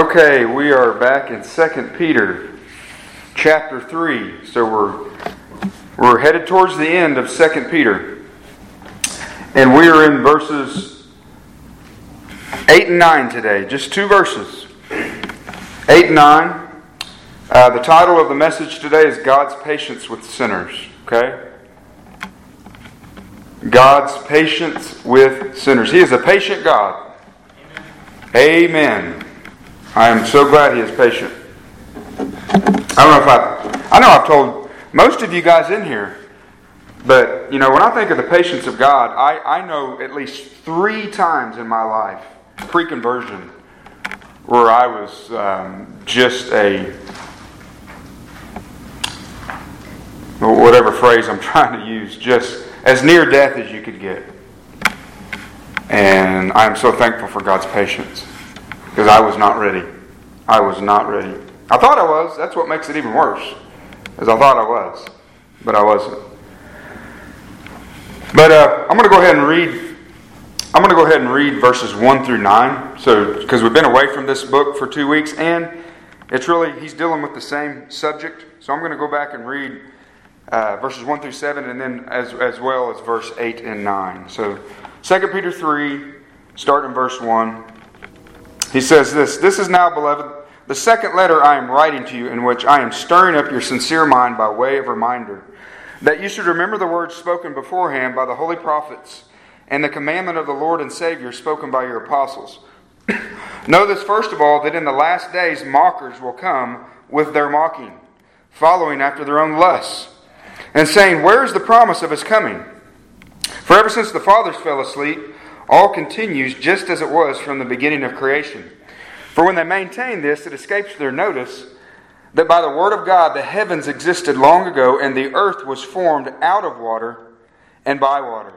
Okay, we are back in 2 Peter chapter 3. So we're we're headed towards the end of 2 Peter. And we are in verses 8 and 9 today, just two verses. 8 and 9. Uh, the title of the message today is God's Patience with Sinners. Okay? God's patience with sinners. He is a patient God. Amen. I am so glad He is patient. I don't know if I, I know I've told most of you guys in here, but you know when I think of the patience of God, I, I know at least three times in my life, pre-conversion, where I was um, just a whatever phrase I'm trying to use, just as near death as you could get. And I am so thankful for God's patience because I was not ready. I was not ready. I thought I was. That's what makes it even worse, as I thought I was, but I wasn't. But uh, I'm going to go ahead and read. I'm going to go ahead and read verses one through nine. So, because we've been away from this book for two weeks, and it's really he's dealing with the same subject. So I'm going to go back and read uh, verses 1 through 7, and then as, as well as verse 8 and 9. So 2 Peter 3, starting in verse 1, he says this This is now, beloved, the second letter I am writing to you, in which I am stirring up your sincere mind by way of reminder, that you should remember the words spoken beforehand by the holy prophets, and the commandment of the Lord and Savior spoken by your apostles. know this, first of all, that in the last days mockers will come with their mocking, following after their own lusts and saying, Where is the promise of his coming? For ever since the fathers fell asleep, all continues just as it was from the beginning of creation. For when they maintain this, it escapes their notice that by the word of God the heavens existed long ago, and the earth was formed out of water and by water,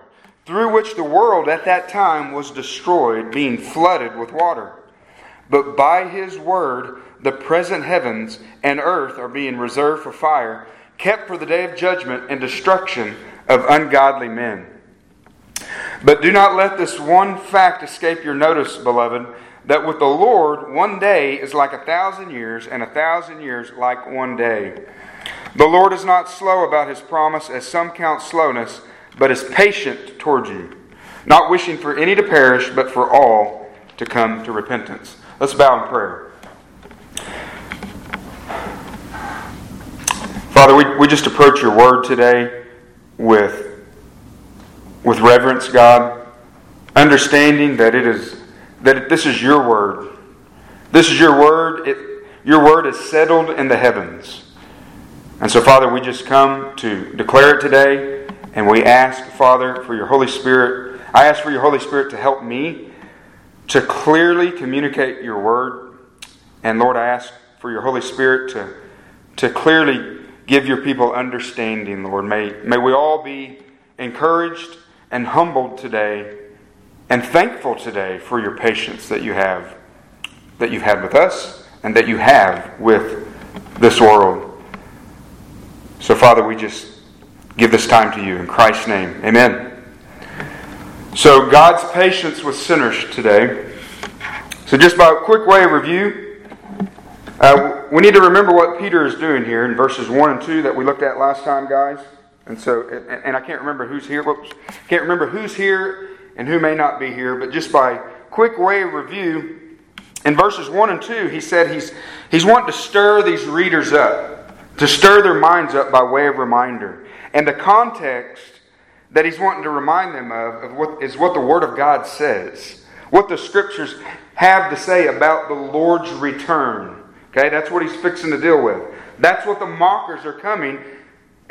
through which the world at that time was destroyed, being flooded with water. But by his word, the present heavens and earth are being reserved for fire kept for the day of judgment and destruction of ungodly men. But do not let this one fact escape your notice, beloved, that with the Lord one day is like a thousand years, and a thousand years like one day. The Lord is not slow about his promise, as some count slowness, but is patient toward you, not wishing for any to perish, but for all to come to repentance. Let's bow in prayer. Father, we, we just approach your word today with, with reverence, God, understanding that it is that this is your word. This is your word. It, your word is settled in the heavens. And so, Father, we just come to declare it today, and we ask, Father, for your Holy Spirit. I ask for your Holy Spirit to help me to clearly communicate your word. And Lord, I ask for your Holy Spirit to, to clearly Give your people understanding, Lord. May, may we all be encouraged and humbled today and thankful today for your patience that you have, that you've had with us and that you have with this world. So, Father, we just give this time to you in Christ's name. Amen. So, God's patience with sinners today. So, just by a quick way of review, uh, we need to remember what Peter is doing here in verses 1 and 2 that we looked at last time, guys. And so, and, and I can't remember who's here. Whoops. Can't remember who's here and who may not be here, but just by quick way of review, in verses 1 and 2, he said he's, he's wanting to stir these readers up, to stir their minds up by way of reminder. And the context that he's wanting to remind them of, of what, is what the Word of God says, what the Scriptures have to say about the Lord's return. Okay, that's what he's fixing to deal with. That's what the mockers are coming.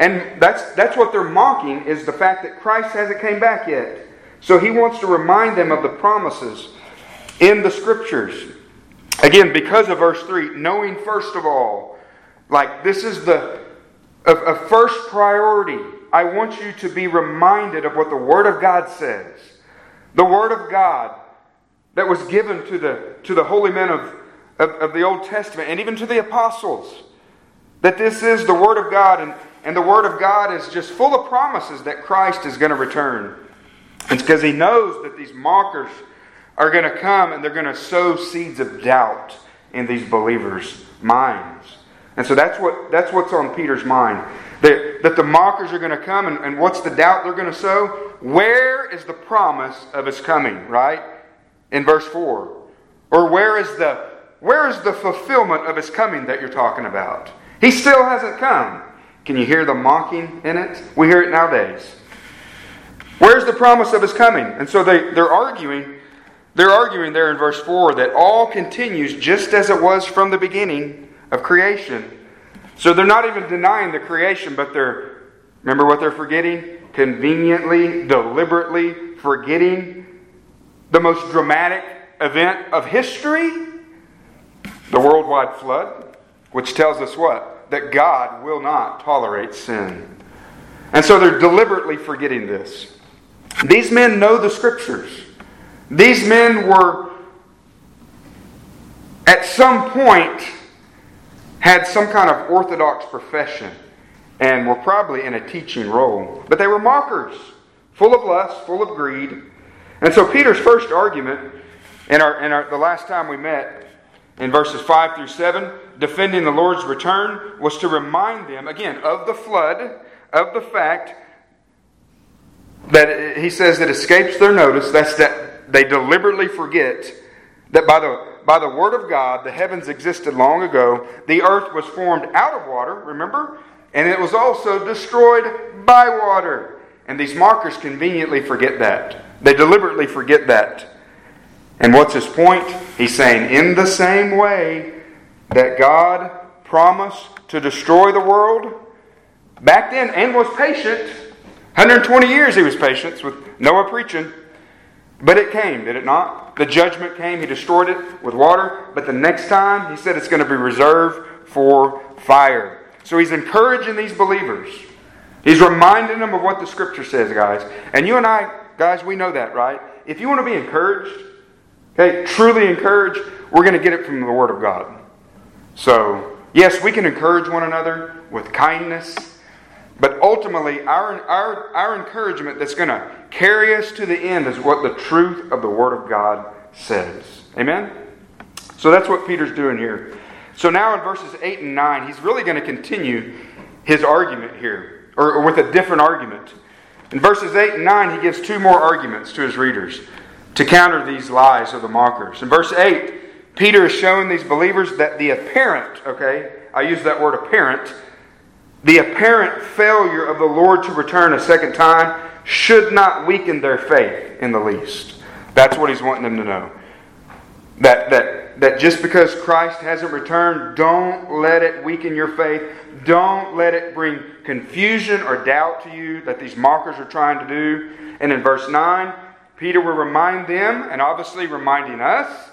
And that's, that's what they're mocking is the fact that Christ hasn't came back yet. So he wants to remind them of the promises in the scriptures. Again, because of verse 3, knowing first of all, like this is the a, a first priority. I want you to be reminded of what the Word of God says. The Word of God that was given to the, to the holy men of, of, of the Old Testament and even to the apostles that this is the Word of God, and, and the Word of God is just full of promises that Christ is going to return. It's because He knows that these mockers are going to come and they're going to sow seeds of doubt in these believers' minds. And so that's what that's what's on Peter's mind. That, that the mockers are going to come, and, and what's the doubt they're going to sow? Where is the promise of his coming, right? In verse 4. Or where is the where is the fulfillment of his coming that you're talking about? He still hasn't come. Can you hear the mocking in it? We hear it nowadays. Where's the promise of his coming? And so they, they're arguing, they're arguing there in verse 4 that all continues just as it was from the beginning of creation. So they're not even denying the creation, but they're, remember what they're forgetting? Conveniently, deliberately forgetting the most dramatic event of history the worldwide flood, which tells us what? That God will not tolerate sin. And so they're deliberately forgetting this. These men know the scriptures. These men were, at some point, had some kind of orthodox profession and were probably in a teaching role. But they were mockers, full of lust, full of greed. And so Peter's first argument, in, our, in our, the last time we met, in verses 5 through 7, defending the Lord's return, was to remind them, again, of the flood, of the fact that he says it escapes their notice. That's that they deliberately forget that by the, by the word of God, the heavens existed long ago. The earth was formed out of water, remember? And it was also destroyed by water. And these markers conveniently forget that. They deliberately forget that. And what's his point? He's saying, in the same way that God promised to destroy the world back then and was patient, 120 years he was patient with Noah preaching, but it came, did it not? The judgment came, he destroyed it with water, but the next time he said it's going to be reserved for fire. So he's encouraging these believers. He's reminding them of what the scripture says, guys. And you and I, guys, we know that, right? If you want to be encouraged, Okay, truly encouraged, we're going to get it from the Word of God. So, yes, we can encourage one another with kindness, but ultimately, our, our, our encouragement that's going to carry us to the end is what the truth of the Word of God says. Amen? So that's what Peter's doing here. So now in verses 8 and 9, he's really going to continue his argument here, or, or with a different argument. In verses 8 and 9, he gives two more arguments to his readers to counter these lies of the mockers. In verse 8, Peter is showing these believers that the apparent, okay, I use that word apparent, the apparent failure of the Lord to return a second time should not weaken their faith in the least. That's what he's wanting them to know. That, that, that just because Christ hasn't returned, don't let it weaken your faith. Don't let it bring confusion or doubt to you that these mockers are trying to do. And in verse 9, Peter will remind them, and obviously reminding us,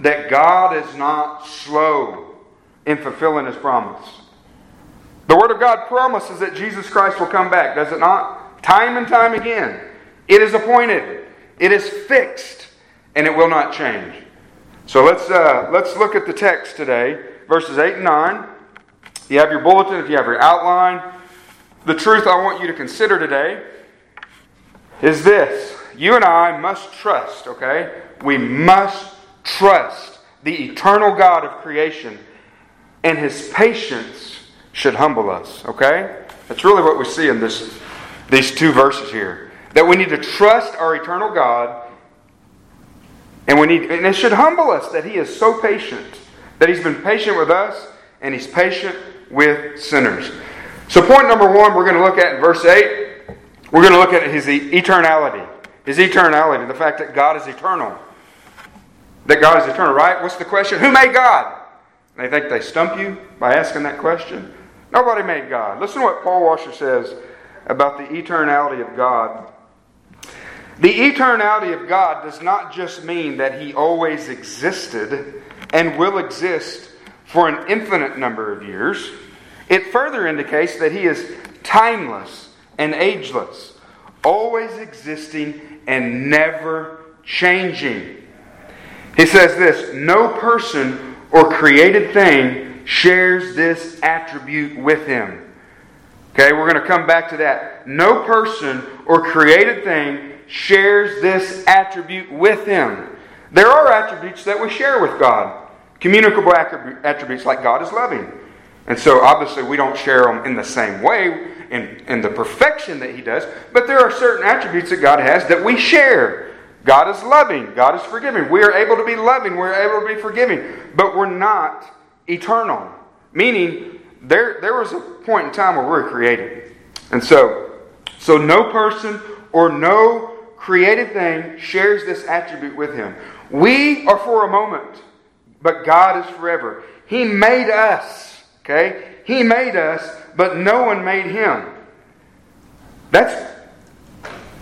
that God is not slow in fulfilling his promise. The Word of God promises that Jesus Christ will come back, does it not? Time and time again. It is appointed, it is fixed, and it will not change. So let's, uh, let's look at the text today, verses 8 and 9. If you have your bulletin, if you have your outline, the truth I want you to consider today is this you and I must trust, okay? We must trust the eternal God of creation, and his patience should humble us, okay? That's really what we see in this, these two verses here. That we need to trust our eternal God, and we need and it should humble us that he is so patient, that he's been patient with us, and he's patient with sinners. So, point number one, we're going to look at in verse 8, we're going to look at his eternality. His eternality, the fact that God is eternal. That God is eternal, right? What's the question? Who made God? They think they stump you by asking that question. Nobody made God. Listen to what Paul Washer says about the eternality of God. The eternality of God does not just mean that He always existed and will exist for an infinite number of years. It further indicates that He is timeless and ageless, always existing and never changing. He says this no person or created thing shares this attribute with him. Okay, we're going to come back to that. No person or created thing shares this attribute with him. There are attributes that we share with God. communicable attributes like God is loving. And so obviously we don't share them in the same way in, in the perfection that He does, but there are certain attributes that God has that we share. God is loving, God is forgiving. We are able to be loving, we're able to be forgiving, but we're not eternal. Meaning, there, there was a point in time where we were created. And so, so no person or no created thing shares this attribute with him. We are for a moment, but God is forever. He made us, okay? He made us, but no one made him. That's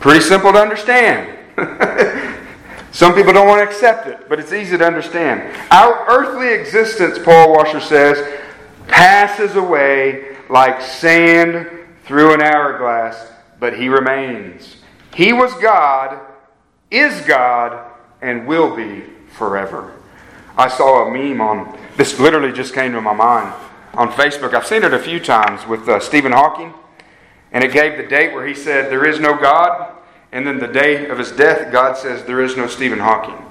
pretty simple to understand. Some people don't want to accept it, but it's easy to understand. Our earthly existence, Paul Washer says, passes away like sand through an hourglass, but he remains. He was God, is God, and will be forever. I saw a meme on this, literally just came to my mind on Facebook. I've seen it a few times with uh, Stephen Hawking, and it gave the date where he said, There is no God, and then the day of his death, God says, There is no Stephen Hawking.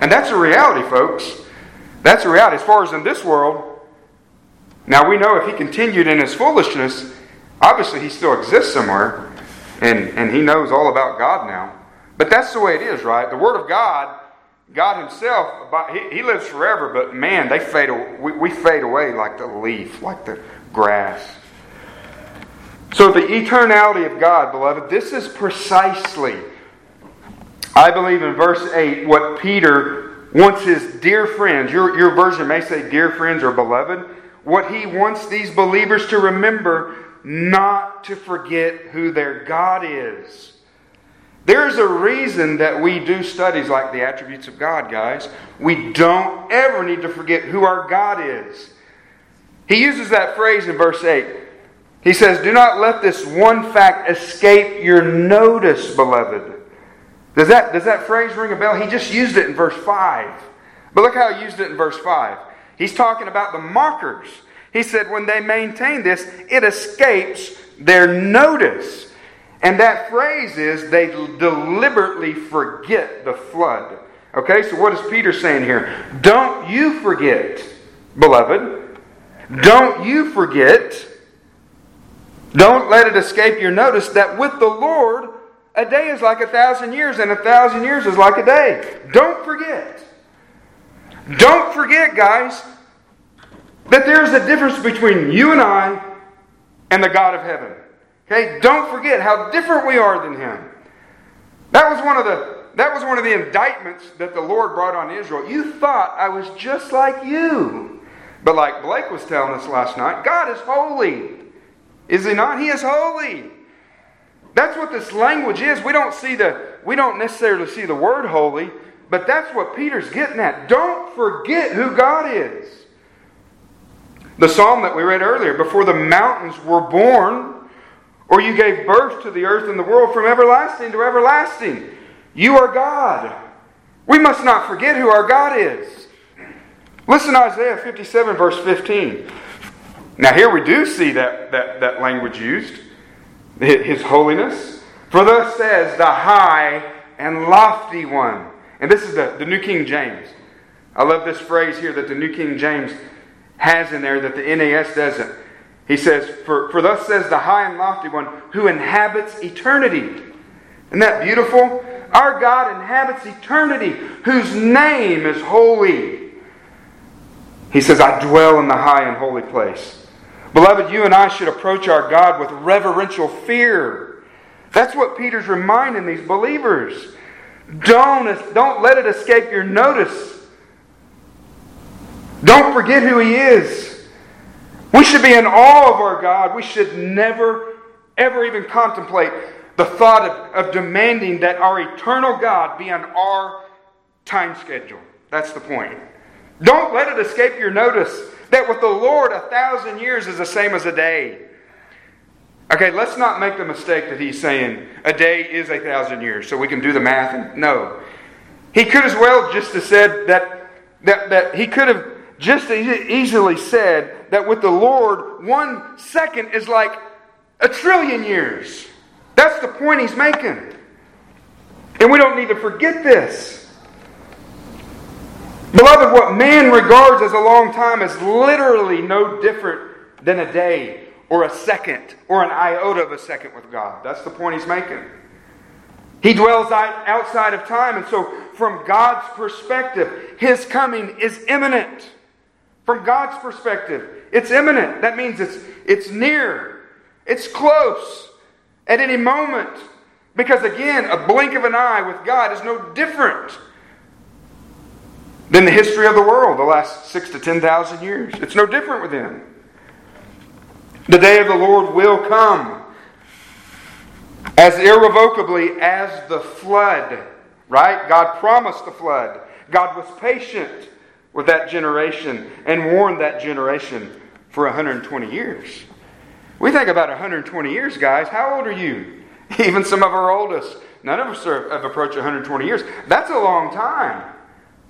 And that's a reality, folks. That's a reality. As far as in this world, now we know if he continued in his foolishness, obviously he still exists somewhere, and, and he knows all about God now. But that's the way it is, right? The Word of God, God Himself, he, he lives forever, but man, they fade, we, we fade away like the leaf, like the grass. So, the eternality of God, beloved, this is precisely, I believe in verse 8, what Peter wants his dear friends, your, your version may say dear friends or beloved, what he wants these believers to remember not to forget who their God is. There's a reason that we do studies like the attributes of God, guys. We don't ever need to forget who our God is. He uses that phrase in verse 8. He says, Do not let this one fact escape your notice, beloved. Does that, does that phrase ring a bell? He just used it in verse 5. But look how he used it in verse 5. He's talking about the mockers. He said, when they maintain this, it escapes their notice. And that phrase is they deliberately forget the flood. Okay, so what is Peter saying here? Don't you forget, beloved. Don't you forget don't let it escape your notice that with the Lord, a day is like a thousand years, and a thousand years is like a day. Don't forget. Don't forget, guys, that there's a difference between you and I and the God of heaven. Okay? Don't forget how different we are than Him. That was one of the that was one of the indictments that the Lord brought on Israel. You thought I was just like you. But like Blake was telling us last night, God is holy. Is he not? He is holy. That's what this language is. We don't see the we don't necessarily see the word holy, but that's what Peter's getting at. Don't forget who God is. The psalm that we read earlier, before the mountains were born, or you gave birth to the earth and the world from everlasting to everlasting. You are God. We must not forget who our God is. Listen to Isaiah 57, verse 15. Now, here we do see that, that, that language used His holiness. For thus says the high and lofty one. And this is the, the New King James. I love this phrase here that the New King James has in there that the NAS doesn't. He says, For, for thus says the high and lofty one who inhabits eternity. Isn't that beautiful? Our God inhabits eternity, whose name is holy. He says, I dwell in the high and holy place. Beloved, you and I should approach our God with reverential fear. That's what Peter's reminding these believers. Don't, don't let it escape your notice. Don't forget who He is. We should be in awe of our God. We should never, ever even contemplate the thought of, of demanding that our eternal God be on our time schedule. That's the point. Don't let it escape your notice that with the Lord, a thousand years is the same as a day. Okay, let's not make the mistake that he's saying a day is a thousand years, so we can do the math. And, no. He could as well just have said that, that, that he could have just easily said that with the Lord, one second is like a trillion years. That's the point he's making. And we don't need to forget this. Beloved, what man regards as a long time is literally no different than a day or a second or an iota of a second with God. That's the point he's making. He dwells outside of time, and so from God's perspective, his coming is imminent. From God's perspective, it's imminent. That means it's, it's near, it's close at any moment. Because again, a blink of an eye with God is no different than the history of the world the last six to ten thousand years. It's no different with Him. The day of the Lord will come as irrevocably as the flood, right? God promised the flood. God was patient with that generation and warned that generation for 120 years. We think about 120 years, guys. How old are you? Even some of our oldest. None of us have approached 120 years. That's a long time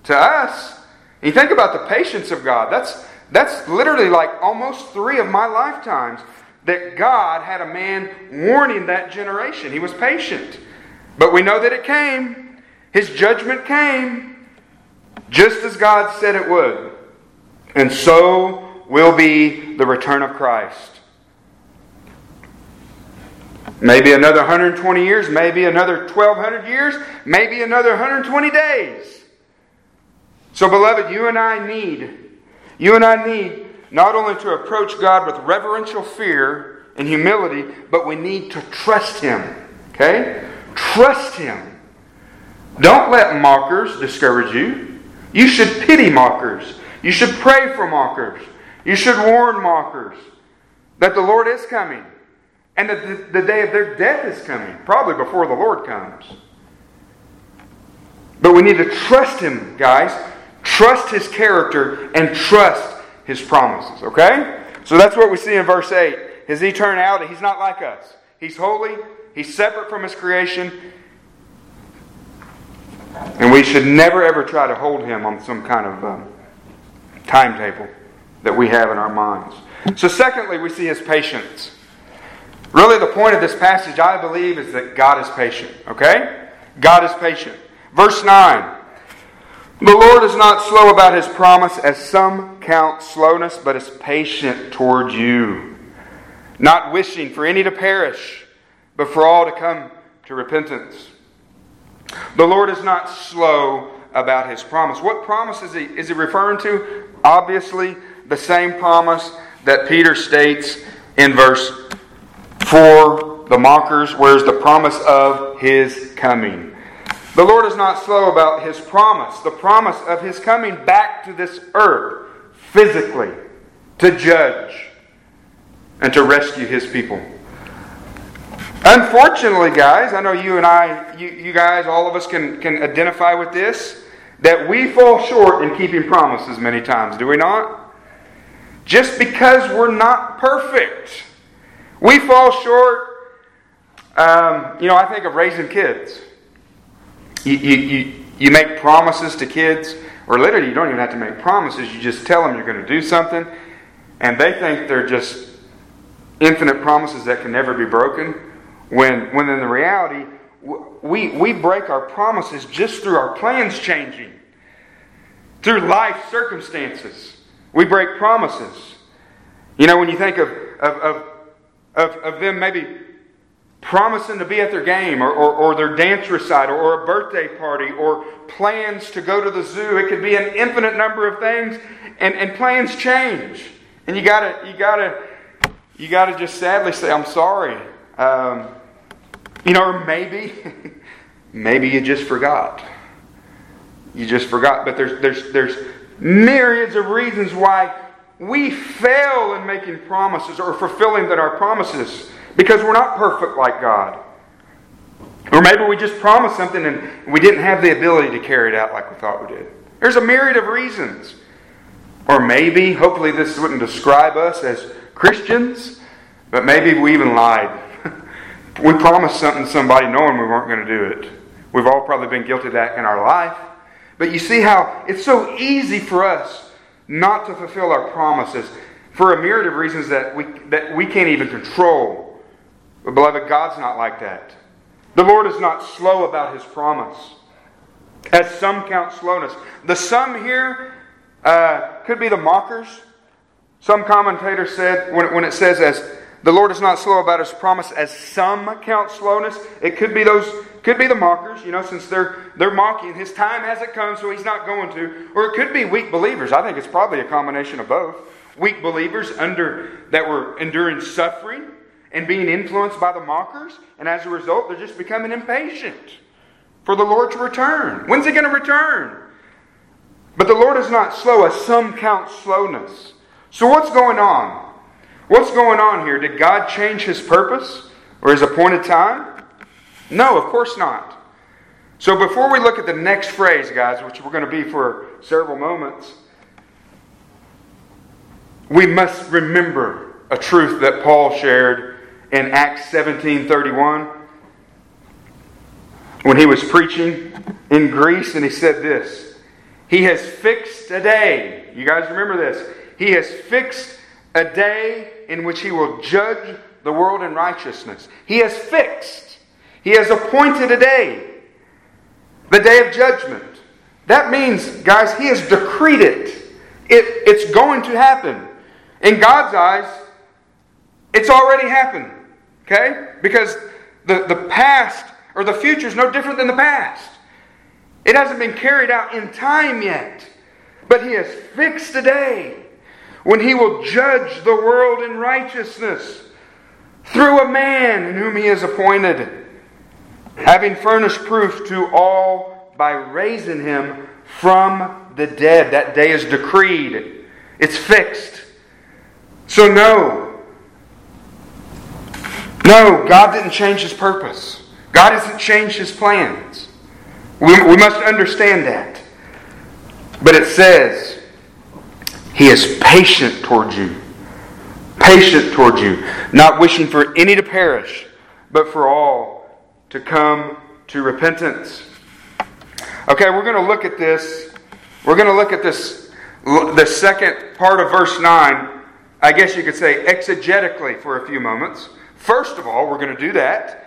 to us. You think about the patience of God. That's, that's literally like almost three of my lifetimes that God had a man warning that generation. He was patient. But we know that it came. His judgment came just as God said it would. And so will be the return of Christ. Maybe another 120 years, maybe another 1200 years, maybe another 120 days. So, beloved, you and I need, you and I need not only to approach God with reverential fear and humility, but we need to trust Him. Okay? Trust Him. Don't let mockers discourage you. You should pity mockers. You should pray for mockers. You should warn mockers that the Lord is coming and that the, day of their death is coming, probably before the Lord comes. But we need to trust Him, guys. Trust his character and trust his promises. Okay? So that's what we see in verse 8. His eternality. He's not like us. He's holy. He's separate from his creation. And we should never ever try to hold him on some kind of um, timetable that we have in our minds. So, secondly, we see his patience. Really, the point of this passage, I believe, is that God is patient. Okay? God is patient. Verse 9. The Lord is not slow about his promise, as some count slowness, but is patient toward you, not wishing for any to perish, but for all to come to repentance. The Lord is not slow about his promise. What promise is he, is he referring to? Obviously, the same promise that Peter states in verse 4 the mockers, where's the promise of his coming. The Lord is not slow about his promise, the promise of his coming back to this earth physically to judge and to rescue his people. Unfortunately, guys, I know you and I, you, you guys, all of us can, can identify with this, that we fall short in keeping promises many times, do we not? Just because we're not perfect. We fall short. Um, you know, I think of raising kids. You, you, you, you make promises to kids, or literally, you don't even have to make promises. You just tell them you're going to do something, and they think they're just infinite promises that can never be broken. When, when in the reality, we, we break our promises just through our plans changing, through life circumstances. We break promises. You know, when you think of, of, of, of, of them maybe promising to be at their game or, or, or their dance recital or a birthday party or plans to go to the zoo. It could be an infinite number of things, and, and plans change. And you gotta, you gotta, you gotta just sadly say, I'm sorry. Um, you know, or maybe, maybe you just forgot. You just forgot. But there's, there's, there's myriads of reasons why we fail in making promises or fulfilling that our promises because we're not perfect like God. Or maybe we just promised something and we didn't have the ability to carry it out like we thought we did. There's a myriad of reasons. Or maybe, hopefully, this wouldn't describe us as Christians, but maybe we even lied. we promised something to somebody knowing we weren't going to do it. We've all probably been guilty of that in our life. But you see how it's so easy for us not to fulfill our promises for a myriad of reasons that we, that we can't even control. But, beloved, God's not like that. The Lord is not slow about his promise. as some count slowness. The some here uh, could be the mockers. Some commentators said, when, when it says, as the Lord is not slow about his promise, as some count slowness, it could be those, could be the mockers, you know, since they're, they're mocking. His time hasn't come, so he's not going to. Or it could be weak believers. I think it's probably a combination of both. Weak believers under, that were enduring suffering and being influenced by the mockers, and as a result, they're just becoming impatient for the Lord to return. When's he going to return? But the Lord is not slow, as some count slowness. So, what's going on? What's going on here? Did God change his purpose or his appointed time? No, of course not. So, before we look at the next phrase, guys, which we're going to be for several moments, we must remember a truth that Paul shared in Acts 17:31 when he was preaching in Greece, and he said this He has fixed a day. You guys remember this? He has fixed a day in which he will judge the world in righteousness. He has fixed, he has appointed a day, the day of judgment. That means, guys, he has decreed it. it it's going to happen. In God's eyes, it's already happened. Okay? Because the, the past or the future is no different than the past. It hasn't been carried out in time yet, but He has fixed a day when He will judge the world in righteousness through a man in whom He has appointed, having furnished proof to all by raising Him from the dead. That day is decreed, it's fixed. So, no. No, God didn't change His purpose. God hasn't changed his plans. We, we must understand that. But it says, He is patient towards you. Patient towards you, not wishing for any to perish, but for all to come to repentance. Okay, we're going to look at this. We're going to look at this, the second part of verse 9, I guess you could say exegetically for a few moments. First of all, we're going to do that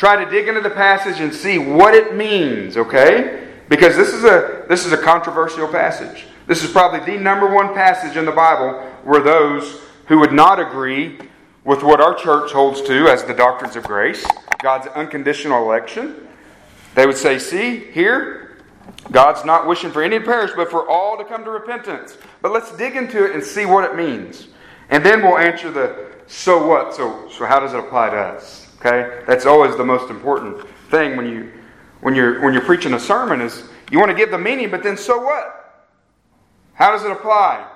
try to dig into the passage and see what it means, okay? Because this is a this is a controversial passage. This is probably the number one passage in the Bible where those who would not agree with what our church holds to as the doctrines of grace, God's unconditional election, they would say, see, here, God's not wishing for any to perish, but for all to come to repentance. But let's dig into it and see what it means. And then we'll answer the so what? So, so how does it apply to us? Okay? That's always the most important thing when you when you're when you're preaching a sermon is you want to give the meaning, but then so what? How does it apply?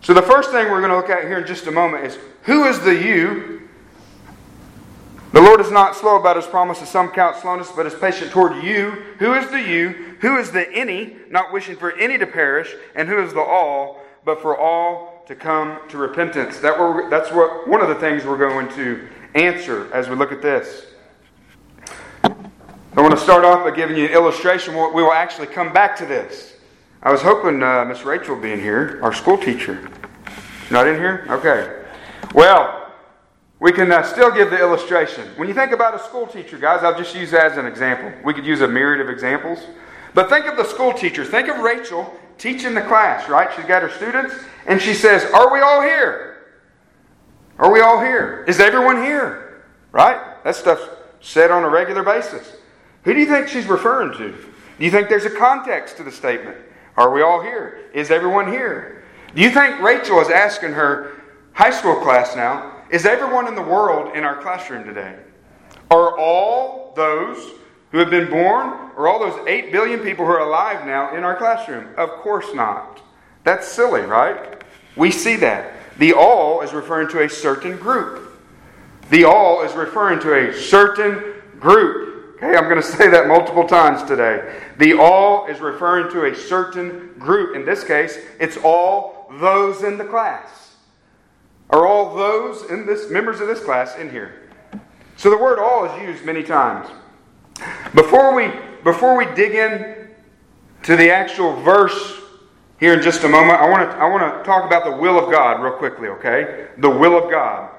So the first thing we're going to look at here in just a moment is who is the you? The Lord is not slow about his promise, as some count slowness, but is patient toward you. Who is the you? Who is the any, not wishing for any to perish? And who is the all, but for all to come to repentance? That that's what one of the things we're going to answer as we look at this. I want to start off by giving you an illustration. We will actually come back to this. I was hoping uh, Miss Rachel would be in here, our school teacher. Not in here? Okay. Well, we can uh, still give the illustration. When you think about a school teacher, guys, I'll just use that as an example. We could use a myriad of examples. But think of the school teacher. Think of Rachel teaching the class, right? She's got her students, and she says, Are we all here? Are we all here? Is everyone here? Right? That stuff's said on a regular basis. Who do you think she's referring to? Do you think there's a context to the statement? Are we all here? Is everyone here? Do you think Rachel is asking her high school class now, is everyone in the world in our classroom today? Are all those who have been born, or all those 8 billion people who are alive now in our classroom? Of course not. That's silly, right? We see that. The all is referring to a certain group. The all is referring to a certain group. Okay, I'm going to say that multiple times today. The all is referring to a certain group. In this case, it's all those in the class. Are all those in this members of this class in here? So the word all is used many times. Before we before we dig in to the actual verse here in just a moment, I want to I want to talk about the will of God real quickly, okay? The will of God.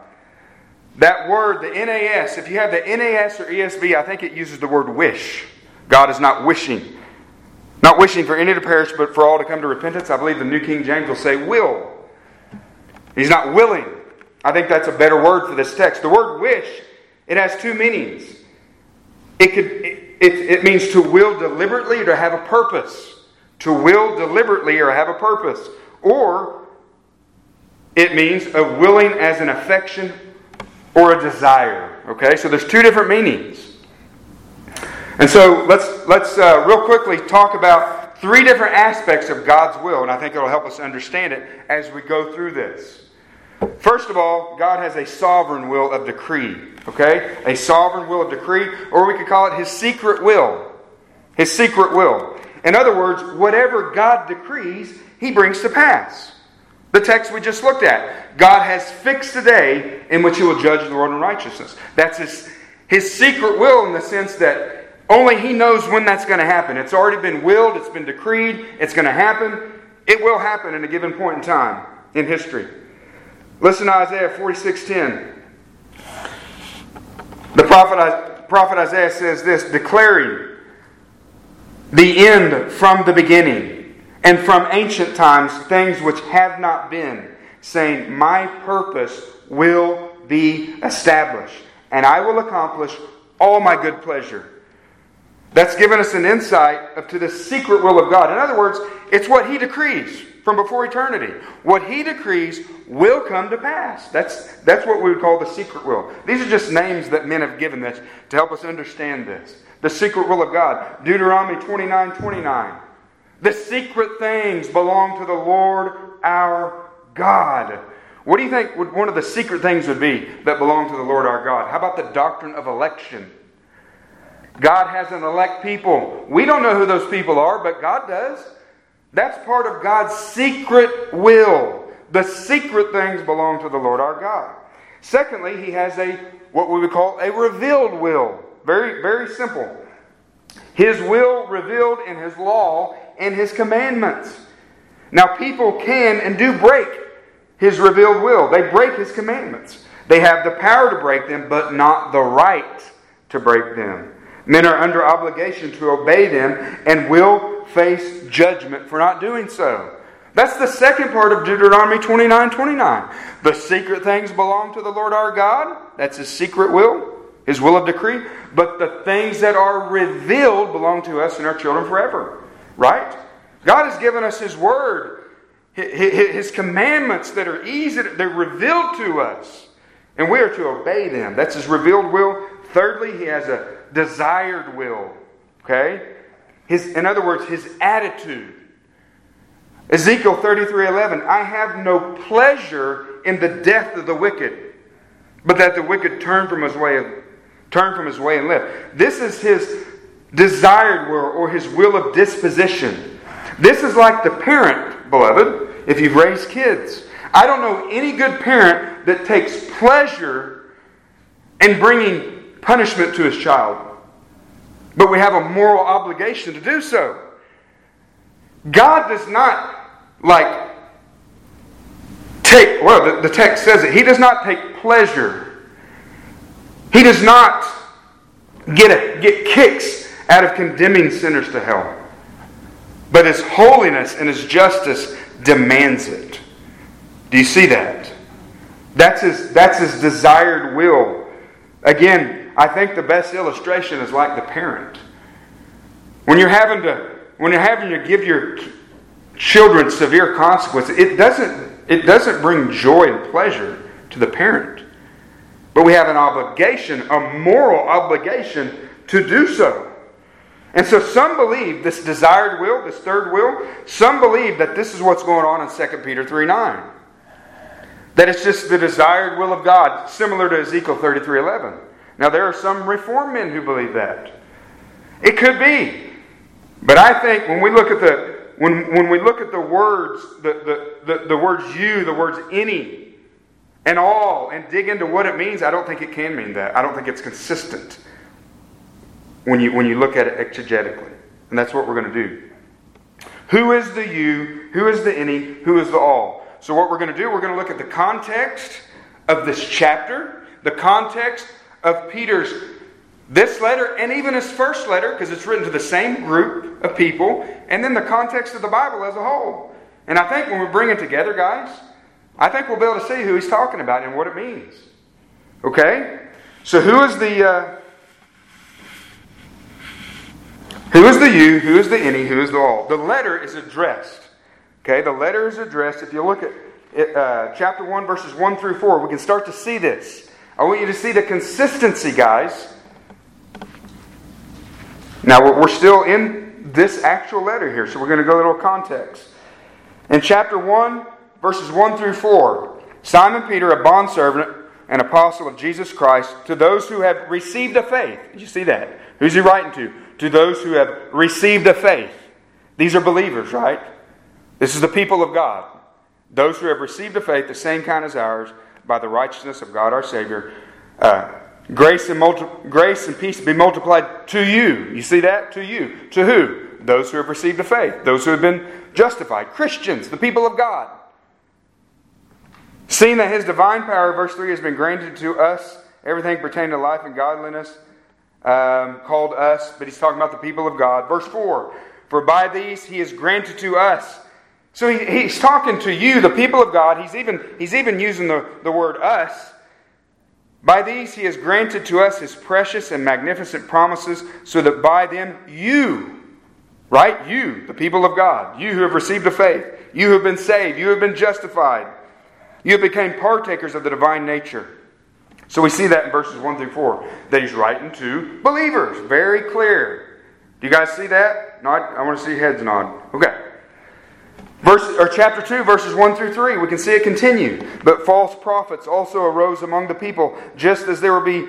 That word, the NAS, if you have the NAS or ESV, I think it uses the word wish. God is not wishing. Not wishing for any to perish, but for all to come to repentance. I believe the New King James will say will. He's not willing. I think that's a better word for this text. The word wish, it has two meanings. It could it, it, means to will deliberately or to have a purpose. To will deliberately or have a purpose. Or it means a willing as an affection or a desire. Okay, so there's two different meanings. And so let's let's uh, real quickly talk about three different aspects of God's will, and I think it'll help us understand it as we go through this. First of all, God has a sovereign will of decree. Okay, a sovereign will of decree, or we could call it His secret will. His secret will. In other words, whatever God decrees, He brings to pass. The text we just looked at. God has fixed a day in which He will judge the world in righteousness. That's His, his secret will in the sense that only He knows when that's going to happen. It's already been willed, it's been decreed, it's going to happen. It will happen at a given point in time in history. Listen to Isaiah 46:10. The prophet, prophet Isaiah says this, declaring the end from the beginning and from ancient times things which have not been, saying, My purpose will be established, and I will accomplish all my good pleasure. That's given us an insight to the secret will of God. In other words, it's what He decrees from before eternity. What He decrees will come to pass. That's, that's what we would call the secret will. These are just names that men have given this to help us understand this. The secret will of God. Deuteronomy 29 29. The secret things belong to the Lord our God. What do you think would, one of the secret things would be that belong to the Lord our God? How about the doctrine of election? God has an elect people. We don't know who those people are, but God does. That's part of God's secret will. The secret things belong to the Lord our God. Secondly, he has a what we would call a revealed will. Very, very simple. His will revealed in his law and his commandments. Now, people can and do break his revealed will, they break his commandments. They have the power to break them, but not the right to break them. Men are under obligation to obey them and will face judgment for not doing so. That's the second part of Deuteronomy 29 29. The secret things belong to the Lord our God. That's his secret will, his will of decree. But the things that are revealed belong to us and our children forever. Right? God has given us His Word, His commandments that are easy, they're revealed to us, and we are to obey them. That's His revealed will. Thirdly, He has a desired will. Okay? His, in other words, His attitude. Ezekiel 33 11, I have no pleasure in the death of the wicked, but that the wicked turn from his way turn from his way and live. This is his desired will or his will of disposition. This is like the parent, beloved, if you've raised kids. I don't know any good parent that takes pleasure in bringing punishment to his child. But we have a moral obligation to do so. God does not, like, take, well, the, the text says it, He does not take pleasure. He does not get, a, get kicks out of condemning sinners to hell. But His holiness and His justice demands it. Do you see that? That's His, that's his desired will. Again, I think the best illustration is like the parent. When you're having to, when you're having to give your children severe consequences, it doesn't, it doesn't bring joy and pleasure to the parent. But we have an obligation, a moral obligation to do so. And so some believe this desired will, this third will, some believe that this is what's going on in 2 Peter 3 9. That it's just the desired will of God, similar to Ezekiel 33 11. Now, there are some reform men who believe that. It could be. But I think when we look at the when, when we look at the words, the, the, the, the words you, the words any, and all, and dig into what it means, I don't think it can mean that. I don't think it's consistent when you, when you look at it exegetically. And that's what we're going to do. Who is the you? Who is the any? Who is the all? So, what we're going to do, we're going to look at the context of this chapter, the context of Peter's this letter and even his first letter, because it's written to the same group of people, and then the context of the Bible as a whole. And I think when we bring it together, guys, I think we'll be able to see who he's talking about and what it means. Okay? So who is the uh, who is the you? Who is the any? Who is the all? The letter is addressed. Okay, the letter is addressed. If you look at it, uh, chapter one, verses one through four, we can start to see this. I want you to see the consistency, guys. Now we're still in this actual letter here, so we're going to go a little context. In chapter 1, verses 1 through 4, Simon Peter, a bondservant and apostle of Jesus Christ, to those who have received a faith. You see that? Who's he writing to? To those who have received a faith. These are believers, right? This is the people of God. Those who have received a faith, the same kind as ours, by the righteousness of God our Savior. Uh, grace, and multi- grace and peace be multiplied to you. You see that? To you. To who? Those who have received a faith. Those who have been justified. Christians, the people of God. Seeing that his divine power, verse 3, has been granted to us, everything pertaining to life and godliness, um, called us, but he's talking about the people of God. Verse 4 For by these he is granted to us. So he, he's talking to you, the people of God. He's even, he's even using the, the word us. By these he has granted to us his precious and magnificent promises, so that by them you, right? You, the people of God, you who have received a faith, you who have been saved, you have been justified, you have become partakers of the divine nature. So we see that in verses 1 through 4, that he's writing to believers. Very clear. Do you guys see that? Nod? I want to see heads nod. Okay. Verse, or chapter 2, verses 1 through 3, we can see it continue. But false prophets also arose among the people, just as there will be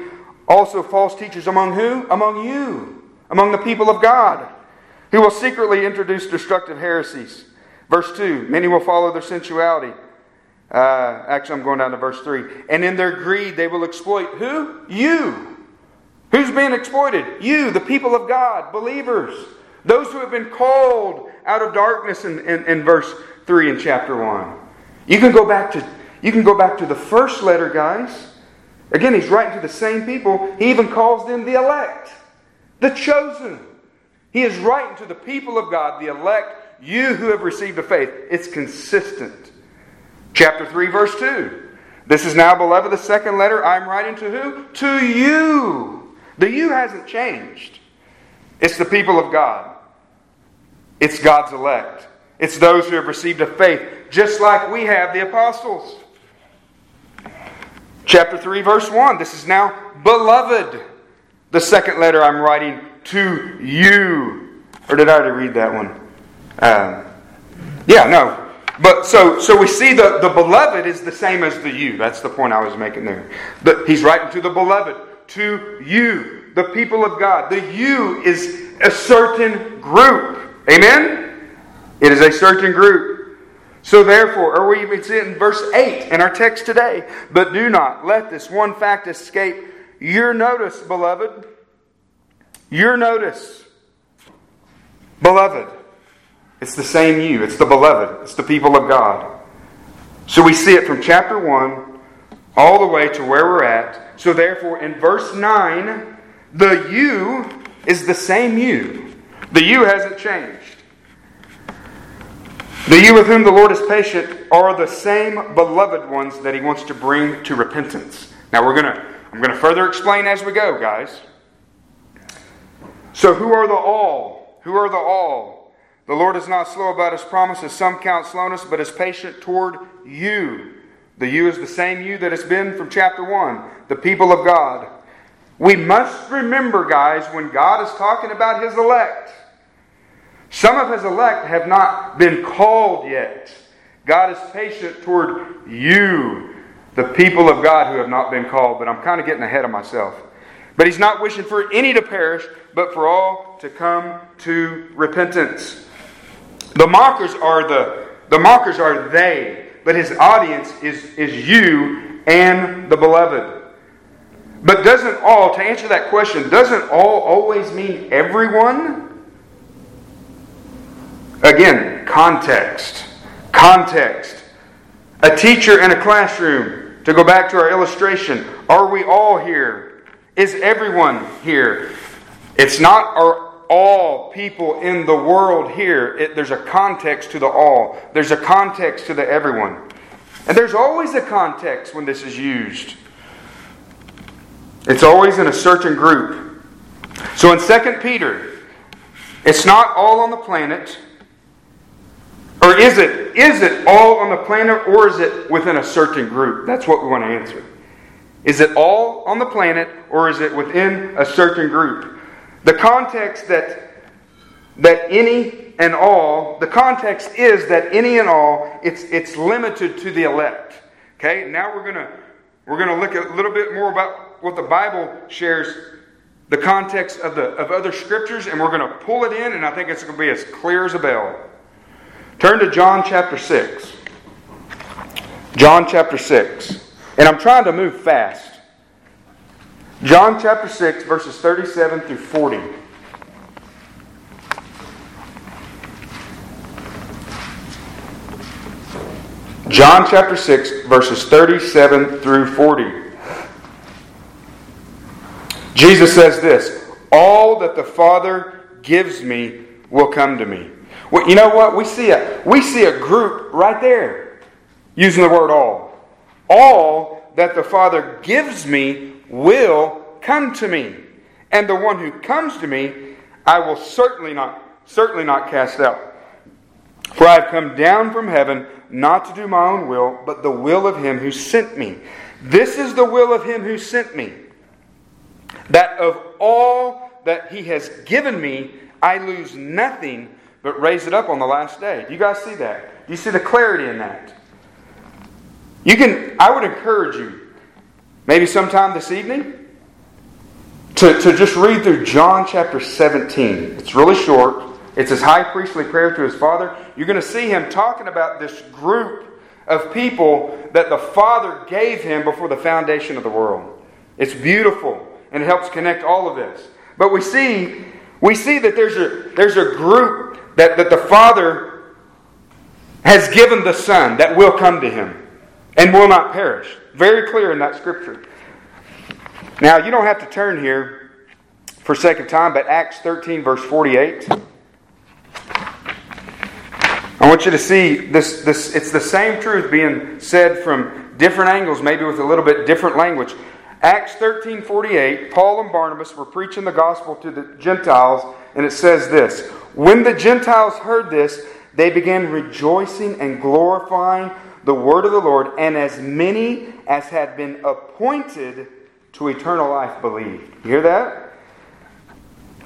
also false teachers among who? Among you, among the people of God, who will secretly introduce destructive heresies. Verse 2 Many will follow their sensuality. Uh, actually, I'm going down to verse 3. And in their greed, they will exploit who? You. Who's being exploited? You, the people of God, believers. Those who have been called out of darkness in, in, in verse 3 in chapter 1. You can go back to you can go back to the first letter, guys. Again, he's writing to the same people. He even calls them the elect, the chosen. He is writing to the people of God, the elect, you who have received a faith. It's consistent. Chapter 3, verse 2. This is now, beloved, the second letter I'm writing to who? To you. The you hasn't changed. It's the people of God. It's God's elect. It's those who have received a faith, just like we have the apostles. Chapter 3, verse 1. This is now, beloved, the second letter I'm writing to you. Or did I already read that one? Um, yeah, no. But so so we see the, the beloved is the same as the you. That's the point I was making there. But he's writing to the beloved, to you, the people of God. The you is a certain group. Amen? It is a certain group. So therefore, or we even in verse 8 in our text today. But do not let this one fact escape your notice, beloved. Your notice. Beloved. It's the same you. It's the beloved. It's the people of God. So we see it from chapter 1 all the way to where we're at. So therefore, in verse 9, the you is the same you. The you hasn't changed. The you with whom the Lord is patient are the same beloved ones that he wants to bring to repentance. Now we're going to I'm going to further explain as we go, guys. So who are the all? Who are the all? The Lord is not slow about his promises. Some count slowness, but is patient toward you. The you is the same you that has been from chapter 1, the people of God. We must remember, guys, when God is talking about his elect, some of his elect have not been called yet. God is patient toward you, the people of God who have not been called, but I'm kind of getting ahead of myself. But he's not wishing for any to perish, but for all to come to repentance. The mockers are the the mockers are they, but his audience is, is you and the beloved. But doesn't all, to answer that question, doesn't all always mean everyone? Again, context. Context. A teacher in a classroom, to go back to our illustration, are we all here Is everyone here? It's not are all people in the world here. It, there's a context to the all. There's a context to the everyone. And there's always a context when this is used. It's always in a certain group. So in 2 Peter, it's not all on the planet. Or is it? Is it all on the planet or is it within a certain group? That's what we want to answer. Is it all on the planet or is it within a certain group? The context that that any and all, the context is that any and all, it's it's limited to the elect. Okay? Now we're gonna we're gonna look a little bit more about what the Bible shares the context of the of other scriptures, and we're gonna pull it in, and I think it's gonna be as clear as a bell. Turn to John chapter 6. John chapter 6. And I'm trying to move fast. John chapter 6, verses 37 through 40. John chapter 6, verses 37 through 40. Jesus says this All that the Father gives me will come to me. Well, you know what? We see a we see a group right there using the word all. All that the Father gives me will come to me. And the one who comes to me, I will certainly not certainly not cast out. For I have come down from heaven not to do my own will, but the will of him who sent me. This is the will of him who sent me. That of all that he has given me, I lose nothing, but raise it up on the last day. Do you guys see that? Do you see the clarity in that? You can, I would encourage you, maybe sometime this evening, to, to just read through John chapter 17. It's really short. It's his high priestly prayer to his Father. You're going to see him talking about this group of people that the Father gave him before the foundation of the world. It's beautiful and it helps connect all of this. But we see we see that there's a there's a group that, that the Father has given the Son that will come to him and will not perish. Very clear in that scripture. Now, you don't have to turn here for second time, but Acts 13, verse 48. I want you to see this, this it's the same truth being said from different angles, maybe with a little bit different language. Acts 13 48, Paul and Barnabas were preaching the gospel to the Gentiles, and it says this When the Gentiles heard this, they began rejoicing and glorifying the word of the Lord, and as many as had been appointed to eternal life believed. You hear that?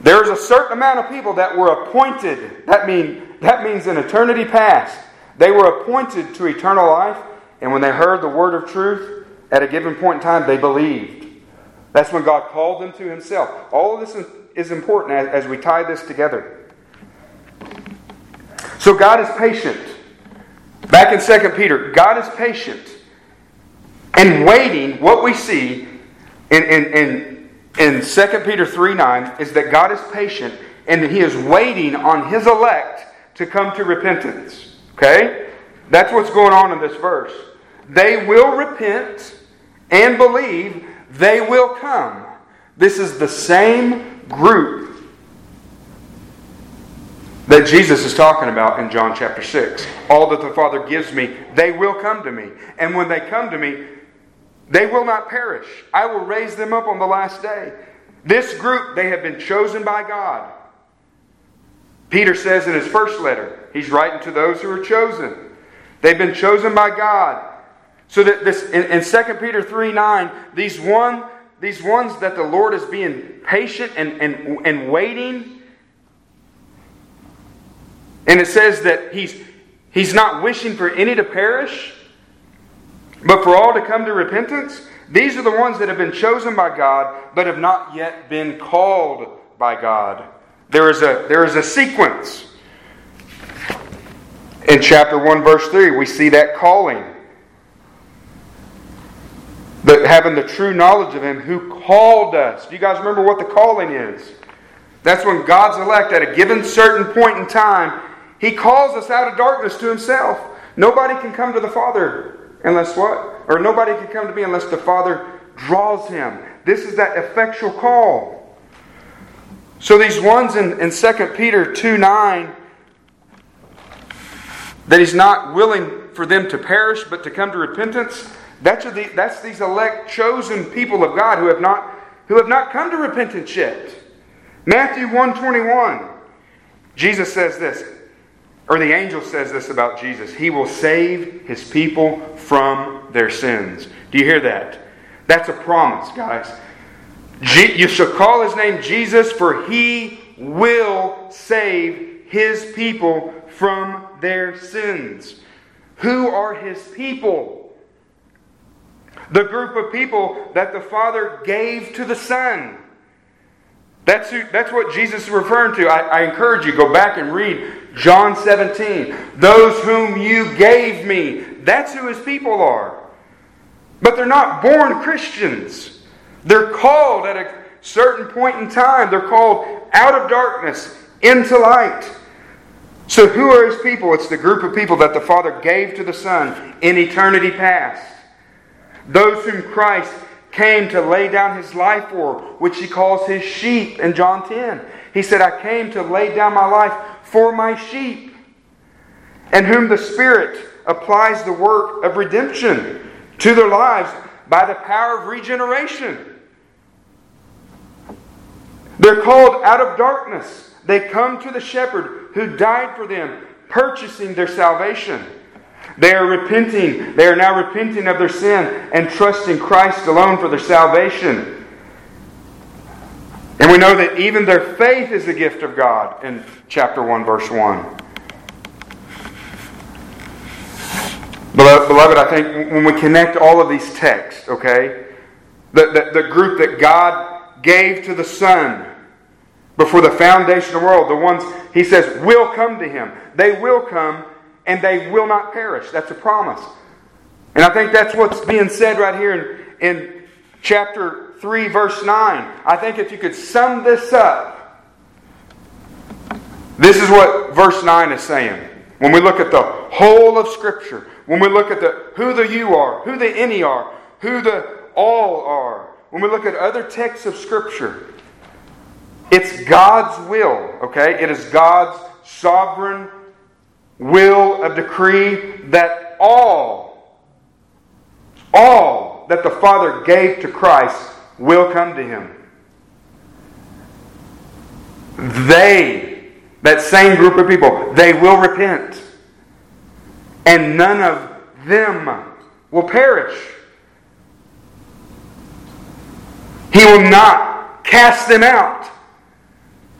There's a certain amount of people that were appointed. That, mean, that means in eternity past. They were appointed to eternal life, and when they heard the word of truth at a given point in time, they believed. That's when God called them to Himself. All of this is important as we tie this together. So God is patient. Back in 2 Peter, God is patient and waiting. What we see in, in, in, in 2 Peter 3 9 is that God is patient and He is waiting on His elect to come to repentance. Okay? That's what's going on in this verse. They will repent and believe, they will come. This is the same group that Jesus is talking about in John chapter 6. All that the Father gives me, they will come to me. And when they come to me, they will not perish. I will raise them up on the last day. This group, they have been chosen by God. Peter says in his first letter, he's writing to those who are chosen. They've been chosen by God. So that this in, in 2 Peter 3 9, these one these ones that the Lord is being patient and, and, and waiting and it says that he's, he's not wishing for any to perish, but for all to come to repentance. These are the ones that have been chosen by God, but have not yet been called by God. There is a, there is a sequence. In chapter 1, verse 3, we see that calling. But having the true knowledge of Him who called us. Do you guys remember what the calling is? That's when God's elect at a given certain point in time he calls us out of darkness to Himself. Nobody can come to the Father unless what? Or nobody can come to me unless the Father draws him. this is that effectual call. So these ones in, in 2 Peter 2 9, that he's not willing for them to perish but to come to repentance, that's, the, that's these elect, chosen people of God who have not, who have not come to repentance yet. Matthew 121, Jesus says this, or the angel says this about Jesus. He will save his people from their sins. Do you hear that? That's a promise, guys. You shall call his name Jesus, for he will save his people from their sins. Who are his people? The group of people that the Father gave to the Son. That's, who, that's what Jesus is referring to. I, I encourage you, go back and read John 17. Those whom you gave me. That's who his people are. But they're not born Christians. They're called at a certain point in time. They're called out of darkness into light. So, who are his people? It's the group of people that the Father gave to the Son in eternity past. Those whom Christ came to lay down his life for, which he calls his sheep in John 10. He said, I came to lay down my life for my sheep. And whom the Spirit applies the work of redemption to their lives by the power of regeneration. They're called out of darkness. They come to the shepherd who died for them, purchasing their salvation. They are repenting. They are now repenting of their sin and trusting Christ alone for their salvation. And we know that even their faith is a gift of God in chapter 1, verse 1. Beloved, I think when we connect all of these texts, okay, the, the, the group that God gave to the Son before the foundation of the world, the ones He says will come to Him, they will come and they will not perish. That's a promise. And I think that's what's being said right here in, in chapter 3, verse 9. I think if you could sum this up, this is what verse 9 is saying. When we look at the whole of Scripture, when we look at the who the you are, who the any are, who the all are, when we look at other texts of Scripture, it's God's will, okay? It is God's sovereign will, a decree that all, all that the Father gave to Christ will come to him. They, that same group of people, they will repent and none of them will perish. He will not cast them out.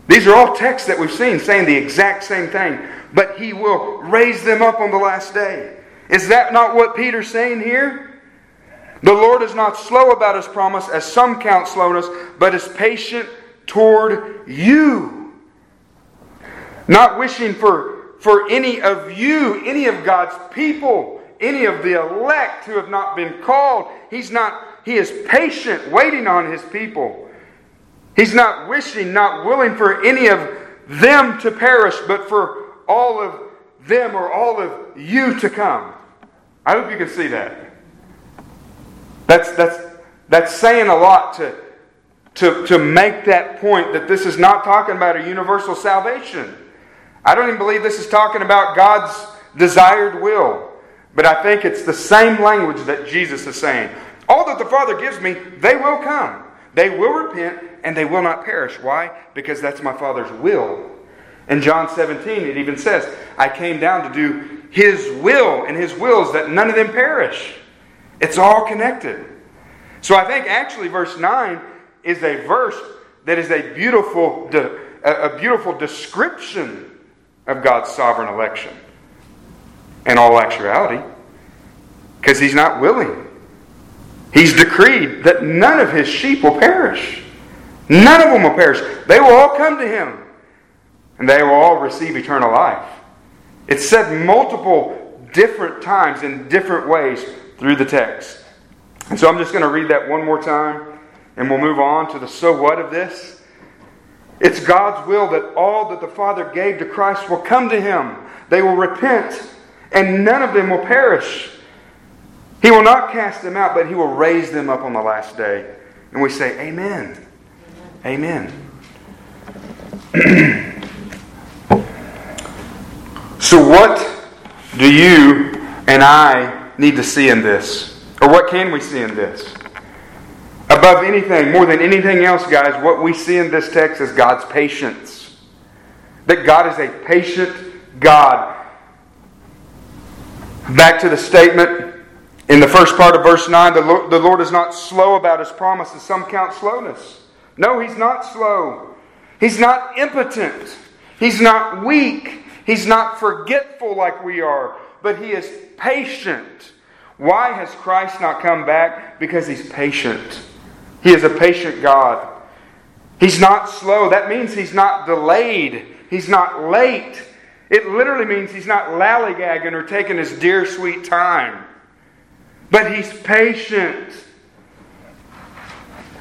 These are all texts that we've seen saying the exact same thing. But he will raise them up on the last day. Is that not what Peter's saying here? The Lord is not slow about his promise, as some count slowness, but is patient toward you. Not wishing for for any of you, any of God's people, any of the elect who have not been called. He's not, he is patient, waiting on his people. He's not wishing, not willing for any of them to perish, but for all of them or all of you to come. I hope you can see that. That's, that's, that's saying a lot to, to, to make that point that this is not talking about a universal salvation. I don't even believe this is talking about God's desired will, but I think it's the same language that Jesus is saying. All that the Father gives me, they will come. They will repent and they will not perish. Why? Because that's my Father's will. In John 17, it even says, I came down to do His will, and His will is that none of them perish. It's all connected. So I think actually verse 9 is a verse that is a beautiful, a beautiful description of God's sovereign election in all actuality because he's not willing. He's decreed that none of his sheep will perish. None of them will perish. They will all come to him and they will all receive eternal life. It's said multiple different times in different ways through the text. And so I'm just going to read that one more time and we'll move on to the so what of this. It's God's will that all that the Father gave to Christ will come to him. They will repent, and none of them will perish. He will not cast them out, but he will raise them up on the last day. and we say, Amen. Amen. so, what do you and I need to see in this? Or what can we see in this? Above anything, more than anything else, guys, what we see in this text is God's patience. That God is a patient God. Back to the statement in the first part of verse 9 the Lord, the Lord is not slow about his promises. Some count slowness. No, he's not slow. He's not impotent. He's not weak. He's not forgetful like we are. But he is patient. Why has Christ not come back? Because he's patient. He is a patient God. He's not slow. That means he's not delayed. He's not late. It literally means he's not lallygagging or taking his dear sweet time. But he's patient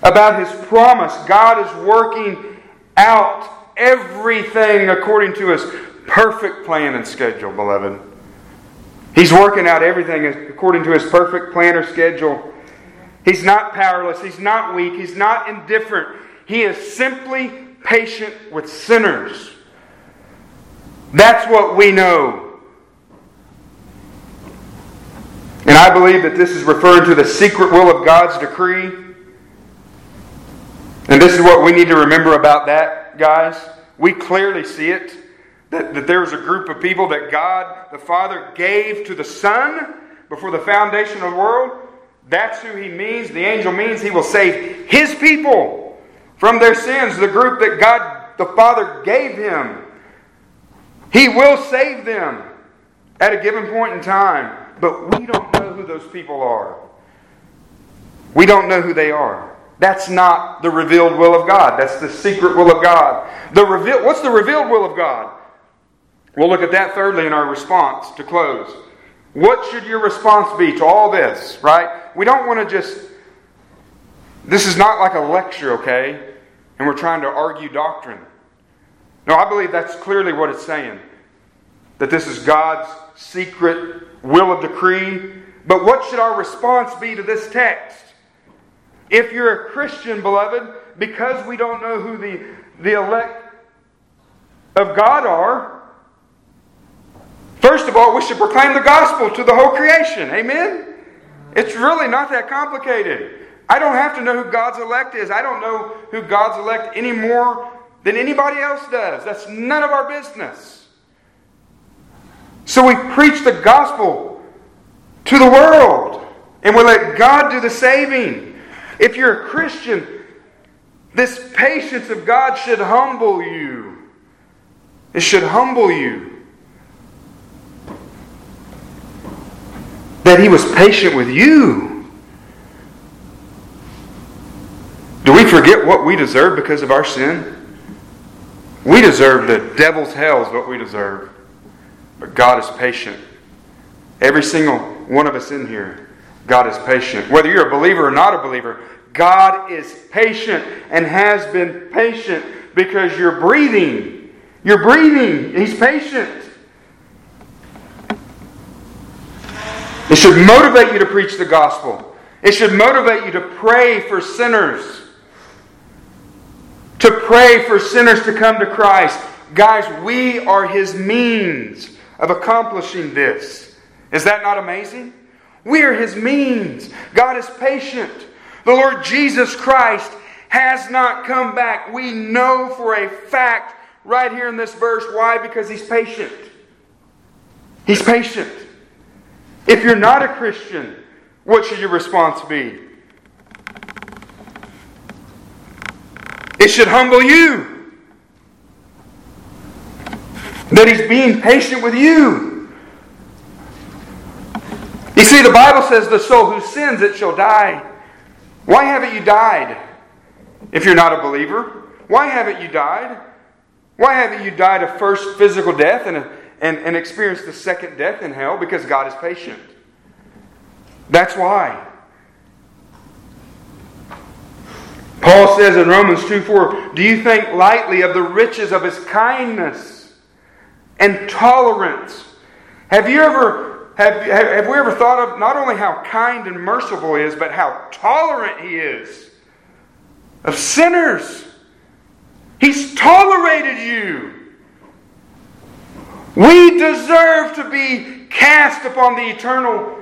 about his promise. God is working out everything according to his perfect plan and schedule, beloved. He's working out everything according to his perfect plan or schedule. He's not powerless. He's not weak. He's not indifferent. He is simply patient with sinners. That's what we know. And I believe that this is referring to the secret will of God's decree. And this is what we need to remember about that, guys. We clearly see it that, that there was a group of people that God the Father gave to the Son before the foundation of the world. That's who he means. The angel means he will save his people from their sins, the group that God the Father gave him. He will save them at a given point in time, but we don't know who those people are. We don't know who they are. That's not the revealed will of God. That's the secret will of God. The reveal, what's the revealed will of God? We'll look at that thirdly in our response to close. What should your response be to all this, right? We don't want to just. This is not like a lecture, okay? And we're trying to argue doctrine. No, I believe that's clearly what it's saying. That this is God's secret will of decree. But what should our response be to this text? If you're a Christian, beloved, because we don't know who the, the elect of God are, first of all, we should proclaim the gospel to the whole creation. Amen? It's really not that complicated. I don't have to know who God's elect is. I don't know who God's elect any more than anybody else does. That's none of our business. So we preach the gospel to the world and we let God do the saving. If you're a Christian, this patience of God should humble you. It should humble you. That He was patient with you. Do we forget what we deserve because of our sin? We deserve the devil's hell, is what we deserve. But God is patient. Every single one of us in here God is patient. Whether you're a believer or not a believer, God is patient and has been patient because you're breathing. You're breathing. He's patient. It should motivate you to preach the gospel. It should motivate you to pray for sinners. To pray for sinners to come to Christ. Guys, we are His means of accomplishing this. Is that not amazing? We are His means. God is patient. The Lord Jesus Christ has not come back. We know for a fact right here in this verse. Why? Because He's patient. He's patient. If you're not a Christian, what should your response be? It should humble you. That He's being patient with you. You see, the Bible says the soul who sins, it shall die. Why haven't you died if you're not a believer? Why haven't you died? Why haven't you died a first physical death and, a, and, and experienced the second death in hell? Because God is patient. That's why. Paul says in Romans 2 4, Do you think lightly of the riches of his kindness and tolerance? Have you ever have, have we ever thought of not only how kind and merciful he is, but how tolerant he is of sinners. He's tolerated you. We deserve to be cast upon the eternal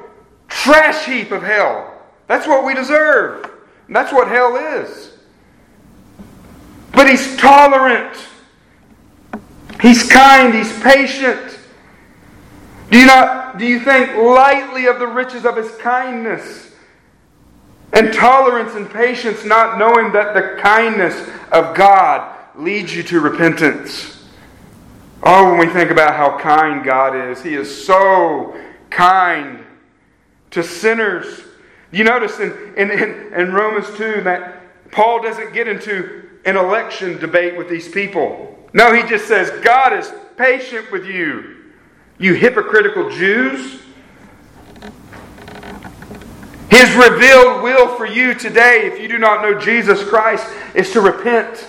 trash heap of hell. That's what we deserve. That's what hell is. But He's tolerant. He's kind. He's patient. Do you not do you think lightly of the riches of his kindness and tolerance and patience, not knowing that the kindness of God leads you to repentance? Oh, when we think about how kind God is, He is so kind to sinners. You notice in, in, in, in Romans 2 that Paul doesn't get into an election debate with these people. No, he just says, God is patient with you, you hypocritical Jews. His revealed will for you today, if you do not know Jesus Christ, is to repent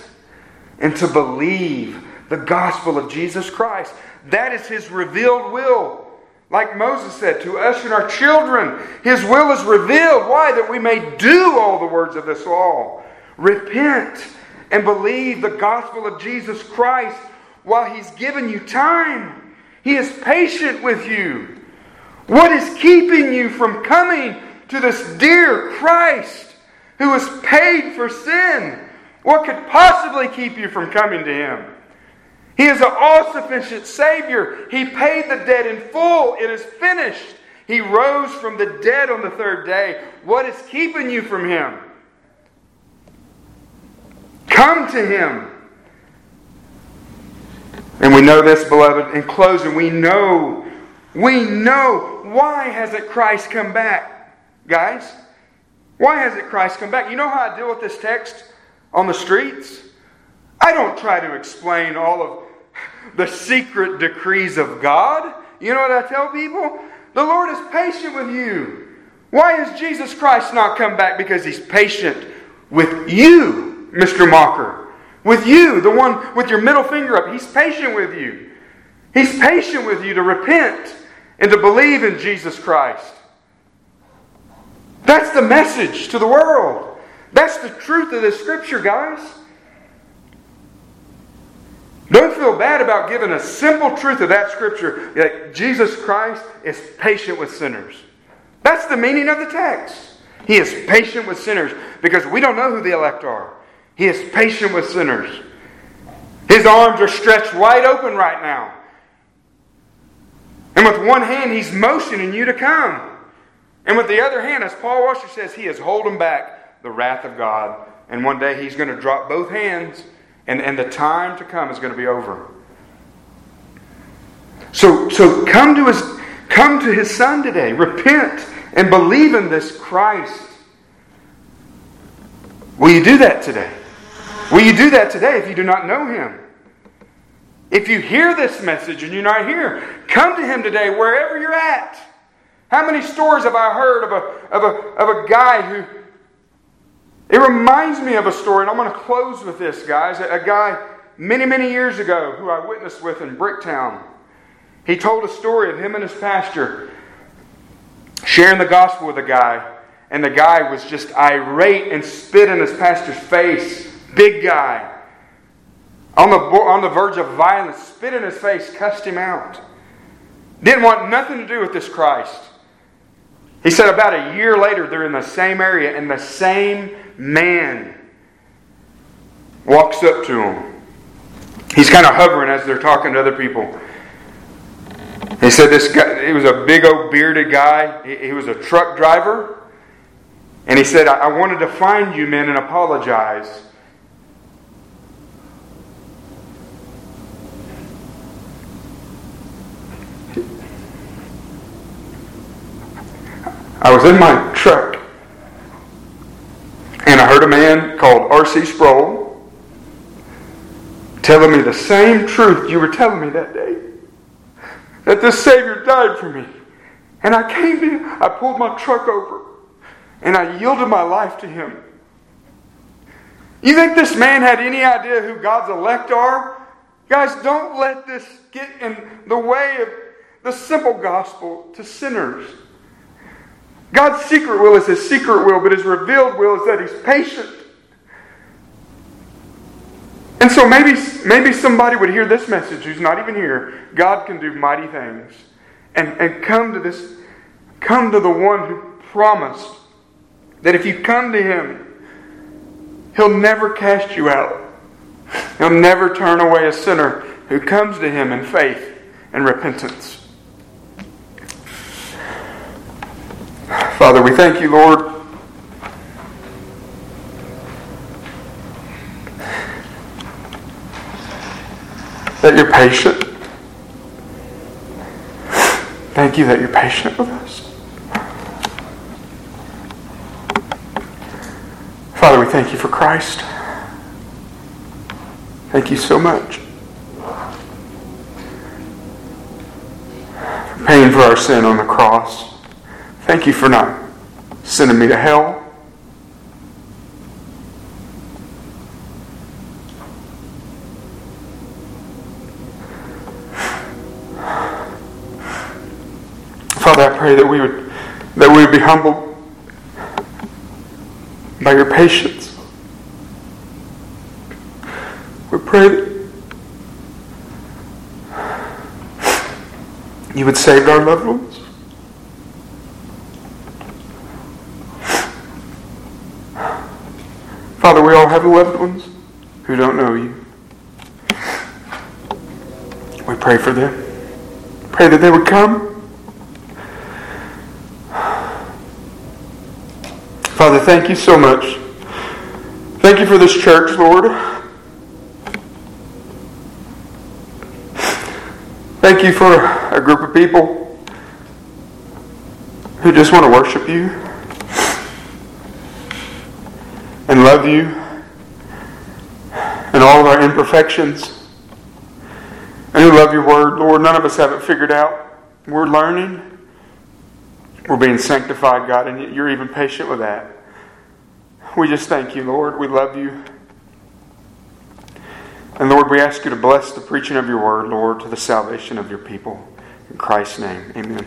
and to believe the gospel of Jesus Christ. That is His revealed will. Like Moses said, to us and our children, His will is revealed. Why? That we may do all the words of this law. Repent and believe the gospel of Jesus Christ while He's given you time. He is patient with you. What is keeping you from coming to this dear Christ who has paid for sin? What could possibly keep you from coming to Him? He is an all sufficient Savior. He paid the debt in full. It is finished. He rose from the dead on the third day. What is keeping you from Him? Come to Him. And we know this, beloved, in closing, we know, we know why hasn't Christ come back, guys? Why hasn't Christ come back? You know how I deal with this text on the streets? I don't try to explain all of the secret decrees of God. You know what I tell people? The Lord is patient with you. Why has Jesus Christ not come back? Because he's patient with you, Mr. Mocker. With you, the one with your middle finger up. He's patient with you. He's patient with you to repent and to believe in Jesus Christ. That's the message to the world. That's the truth of this scripture, guys. Don't feel bad about giving a simple truth of that scripture that Jesus Christ is patient with sinners. That's the meaning of the text. He is patient with sinners because we don't know who the elect are. He is patient with sinners. His arms are stretched wide open right now. And with one hand, he's motioning you to come. And with the other hand, as Paul Washer says, he is holding back the wrath of God. And one day he's going to drop both hands and, and the time to come is going to be over. So, so come to his come to his son today. Repent and believe in this Christ. Will you do that today? Will you do that today if you do not know him? If you hear this message and you're not here, come to him today wherever you're at. How many stories have I heard of a, of a, of a guy who it reminds me of a story, and I'm going to close with this, guys. A guy many, many years ago who I witnessed with in Bricktown. He told a story of him and his pastor sharing the gospel with a guy, and the guy was just irate and spit in his pastor's face. Big guy. On the, on the verge of violence, spit in his face, cussed him out. Didn't want nothing to do with this Christ. He said about a year later, they're in the same area, and the same man walks up to him. He's kind of hovering as they're talking to other people. He said this guy, he was a big old bearded guy. He, was a truck driver. And he said, I, I wanted to find you men and apologize. I was in my truck and I heard a man called R.C. Sproul telling me the same truth you were telling me that day. That the Savior died for me. And I came him, I pulled my truck over, and I yielded my life to him. You think this man had any idea who God's elect are? Guys, don't let this get in the way of the simple gospel to sinners. God's secret will is his secret will, but his revealed will is that he's patient. And so maybe, maybe somebody would hear this message who's not even here. God can do mighty things. And, and come to this, come to the one who promised that if you come to him, he'll never cast you out. He'll never turn away a sinner who comes to him in faith and repentance. Father, we thank you, Lord. That you're patient. Thank you that you're patient with us. Father, we thank you for Christ. Thank you so much. For paying for our sin on the cross. Thank you for not sending me to hell. Father, I pray that we would that we would be humbled by your patience. We pray that you would save our loved ones. Father, we all have loved ones who don't know you. We pray for them. Pray that they would come. Father, thank you so much. Thank you for this church, Lord. Thank you for a group of people who just want to worship you and love you all of our imperfections and who love your word. Lord, none of us have it figured out. We're learning. We're being sanctified, God, and you're even patient with that. We just thank you, Lord. We love you. And Lord, we ask you to bless the preaching of your word, Lord, to the salvation of your people. In Christ's name, amen.